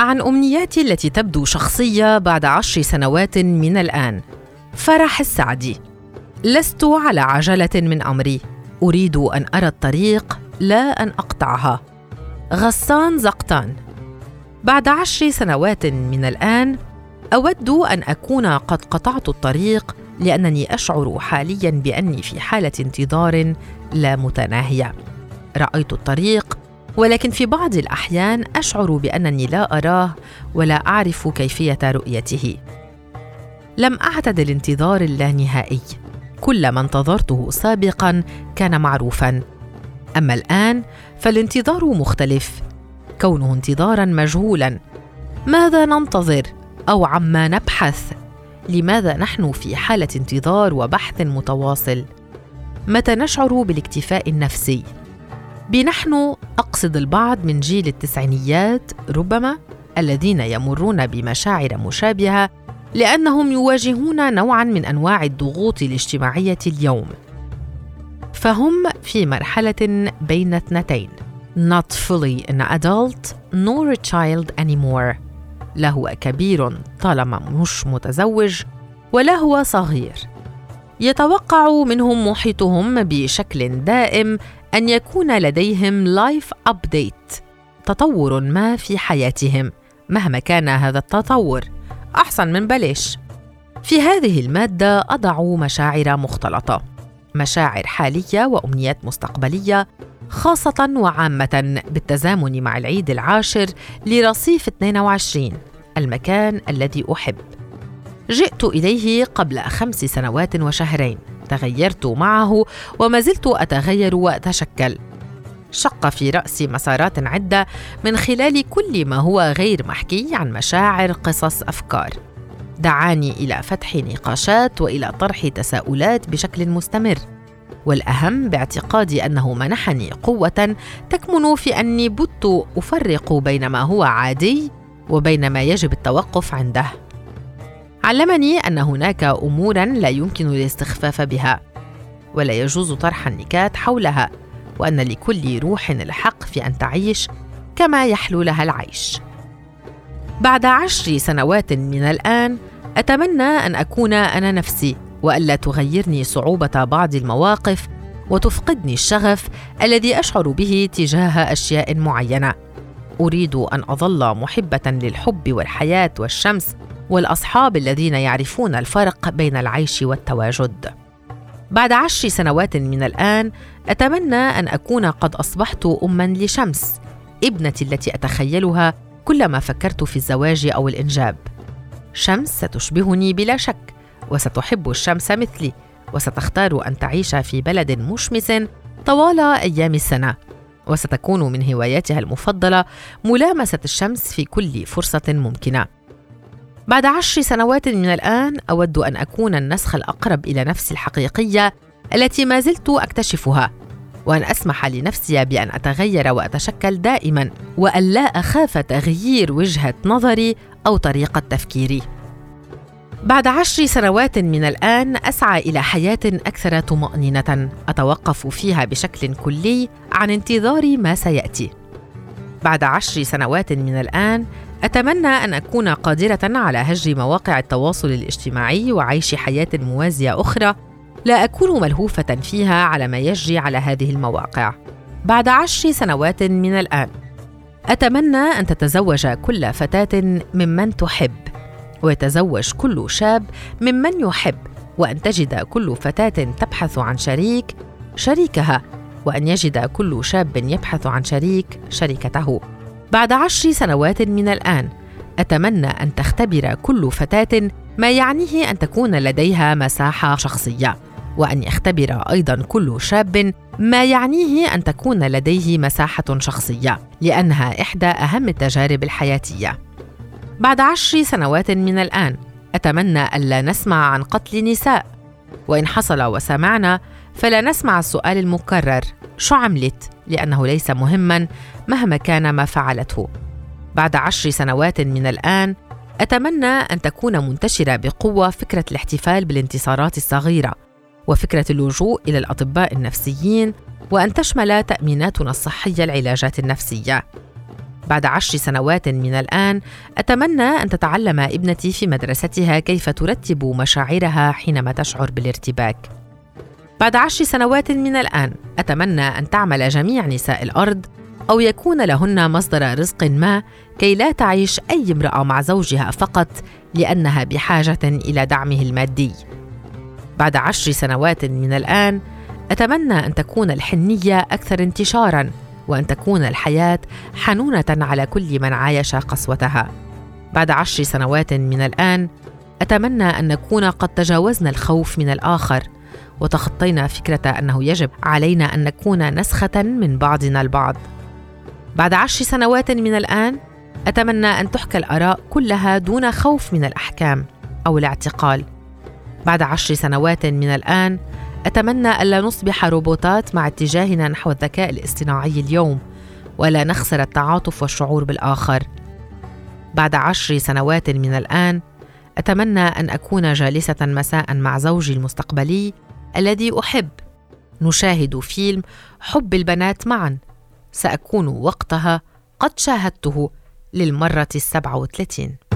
عن أمنياتي التي تبدو شخصية بعد عشر سنوات من الآن. فرح السعدي لست على عجلة من أمري. أريد أن أرى الطريق لا أن أقطعها. غسان زقطان. بعد عشر سنوات من الآن أود أن أكون قد قطعت الطريق لأنني أشعر حاليا بأني في حالة انتظار لا متناهية. رأيت الطريق ولكن في بعض الأحيان أشعر بأنني لا أراه ولا أعرف كيفية رؤيته. لم أعتد الانتظار اللانهائي. كل ما انتظرته سابقا كان معروفا. أما الآن فالانتظار مختلف. كونه انتظارا مجهولا. ماذا ننتظر؟ أو عما نبحث؟ لماذا نحن في حالة انتظار وبحث متواصل؟ متى نشعر بالاكتفاء النفسي؟ بنحن أقصد البعض من جيل التسعينيات ربما الذين يمرون بمشاعر مشابهة لأنهم يواجهون نوعا من أنواع الضغوط الاجتماعية اليوم. فهم في مرحلة بين اثنتين. Not fully an adult nor a child anymore. لا هو كبير طالما مش متزوج ولا هو صغير. يتوقع منهم محيطهم بشكل دائم أن يكون لديهم life update تطور ما في حياتهم مهما كان هذا التطور. أحسن من بلاش في هذه المادة أضع مشاعر مختلطة مشاعر حالية وأمنيات مستقبلية خاصة وعامة بالتزامن مع العيد العاشر لرصيف 22 المكان الذي أحب. جئت إليه قبل خمس سنوات وشهرين. تغيرت معه وما زلت أتغير وأتشكل. شق في رأسي مسارات عدة من خلال كل ما هو غير محكي عن مشاعر قصص أفكار. دعاني إلى فتح نقاشات وإلى طرح تساؤلات بشكل مستمر. والأهم باعتقادي أنه منحني قوة تكمن في أني بت أفرق بين ما هو عادي وبين ما يجب التوقف عنده. علمني أن هناك أمورا لا يمكن الاستخفاف بها ولا يجوز طرح النكات حولها وأن لكل روح الحق في أن تعيش كما يحلو لها العيش. بعد عشر سنوات من الآن أتمنى أن أكون أنا نفسي وألا تغيرني صعوبة بعض المواقف وتفقدني الشغف الذي أشعر به تجاه أشياء معينة. أريد أن أظل محبة للحب والحياة والشمس والأصحاب الذين يعرفون الفرق بين العيش والتواجد. بعد عشر سنوات من الآن أتمنى أن أكون قد أصبحت أما لشمس ابنتي التي أتخيلها كلما فكرت في الزواج أو الإنجاب. شمس ستشبهني بلا شك وستحب الشمس مثلي وستختار أن تعيش في بلد مشمس طوال أيام السنة. وستكون من هواياتها المفضلة ملامسة الشمس في كل فرصة ممكنة. بعد عشر سنوات من الآن أود أن أكون النسخ الأقرب إلى نفسي الحقيقية التي ما زلت أكتشفها وأن أسمح لنفسي بأن أتغير وأتشكل دائما وأن لا أخاف تغيير وجهة نظري أو طريقة تفكيري. بعد عشر سنوات من الآن أسعى إلى حياة أكثر طمأنينة أتوقف فيها بشكل كلي عن انتظار ما سيأتي. بعد عشر سنوات من الآن أتمنى أن أكون قادرة على هجر مواقع التواصل الاجتماعي وعيش حياة موازية أخرى لا أكون ملهوفة فيها على ما يجري على هذه المواقع. بعد عشر سنوات من الآن، أتمنى أن تتزوج كل فتاة ممن تحب، ويتزوج كل شاب ممن يحب، وأن تجد كل فتاة تبحث عن شريك شريكها، وأن يجد كل شاب يبحث عن شريك شريكته. بعد عشر سنوات من الآن. أتمنى أن تختبر كل فتاة ما يعنيه أن تكون لديها مساحة شخصية وأن يختبر أيضا كل شاب ما يعنيه أن تكون لديه مساحة شخصية لأنها إحدى أهم التجارب الحياتية. بعد عشر سنوات من الآن أتمنى ألا نسمع عن قتل نساء. وإن حصل وسمعنا فلا نسمع السؤال المكرر. شو عملت؟ لأنه ليس مهما مهما كان ما فعلته. بعد عشر سنوات من الآن أتمنى أن تكون منتشرة بقوة فكرة الاحتفال بالانتصارات الصغيرة وفكرة اللجوء إلى الأطباء النفسيين وأن تشمل تأميناتنا الصحية العلاجات النفسية. بعد عشر سنوات من الآن أتمنى أن تتعلم ابنتي في مدرستها كيف ترتب مشاعرها حينما تشعر بالارتباك. بعد عشر سنوات من الآن أتمنى أن تعمل جميع نساء الأرض أو يكون لهن مصدر رزق ما كي لا تعيش أي امرأة مع زوجها فقط لأنها بحاجة إلى دعمه المادي. بعد عشر سنوات من الآن أتمنى أن تكون الحنية أكثر انتشارا وأن تكون الحياة حنونة على كل من عايش قسوتها. بعد عشر سنوات من الآن أتمنى أن نكون قد تجاوزنا الخوف من الآخر وتخطينا فكرة أنه يجب علينا أن نكون نسخة من بعضنا البعض. بعد عشر سنوات من الآن أتمنى أن تحكى الآراء كلها دون خوف من الأحكام أو الاعتقال بعد عشر سنوات من الآن أتمنى ألا نصبح روبوتات مع اتجاهنا نحو الذكاء الاصطناعي اليوم ولا نخسر التعاطف والشعور بالآخر بعد عشر سنوات من الآن أتمنى أن أكون جالسة مساء مع زوجي المستقبلي الذي أحب. نشاهد فيلم حب البنات معا. سأكون وقتها قد شاهدته للمرة السبعة وثلاثين.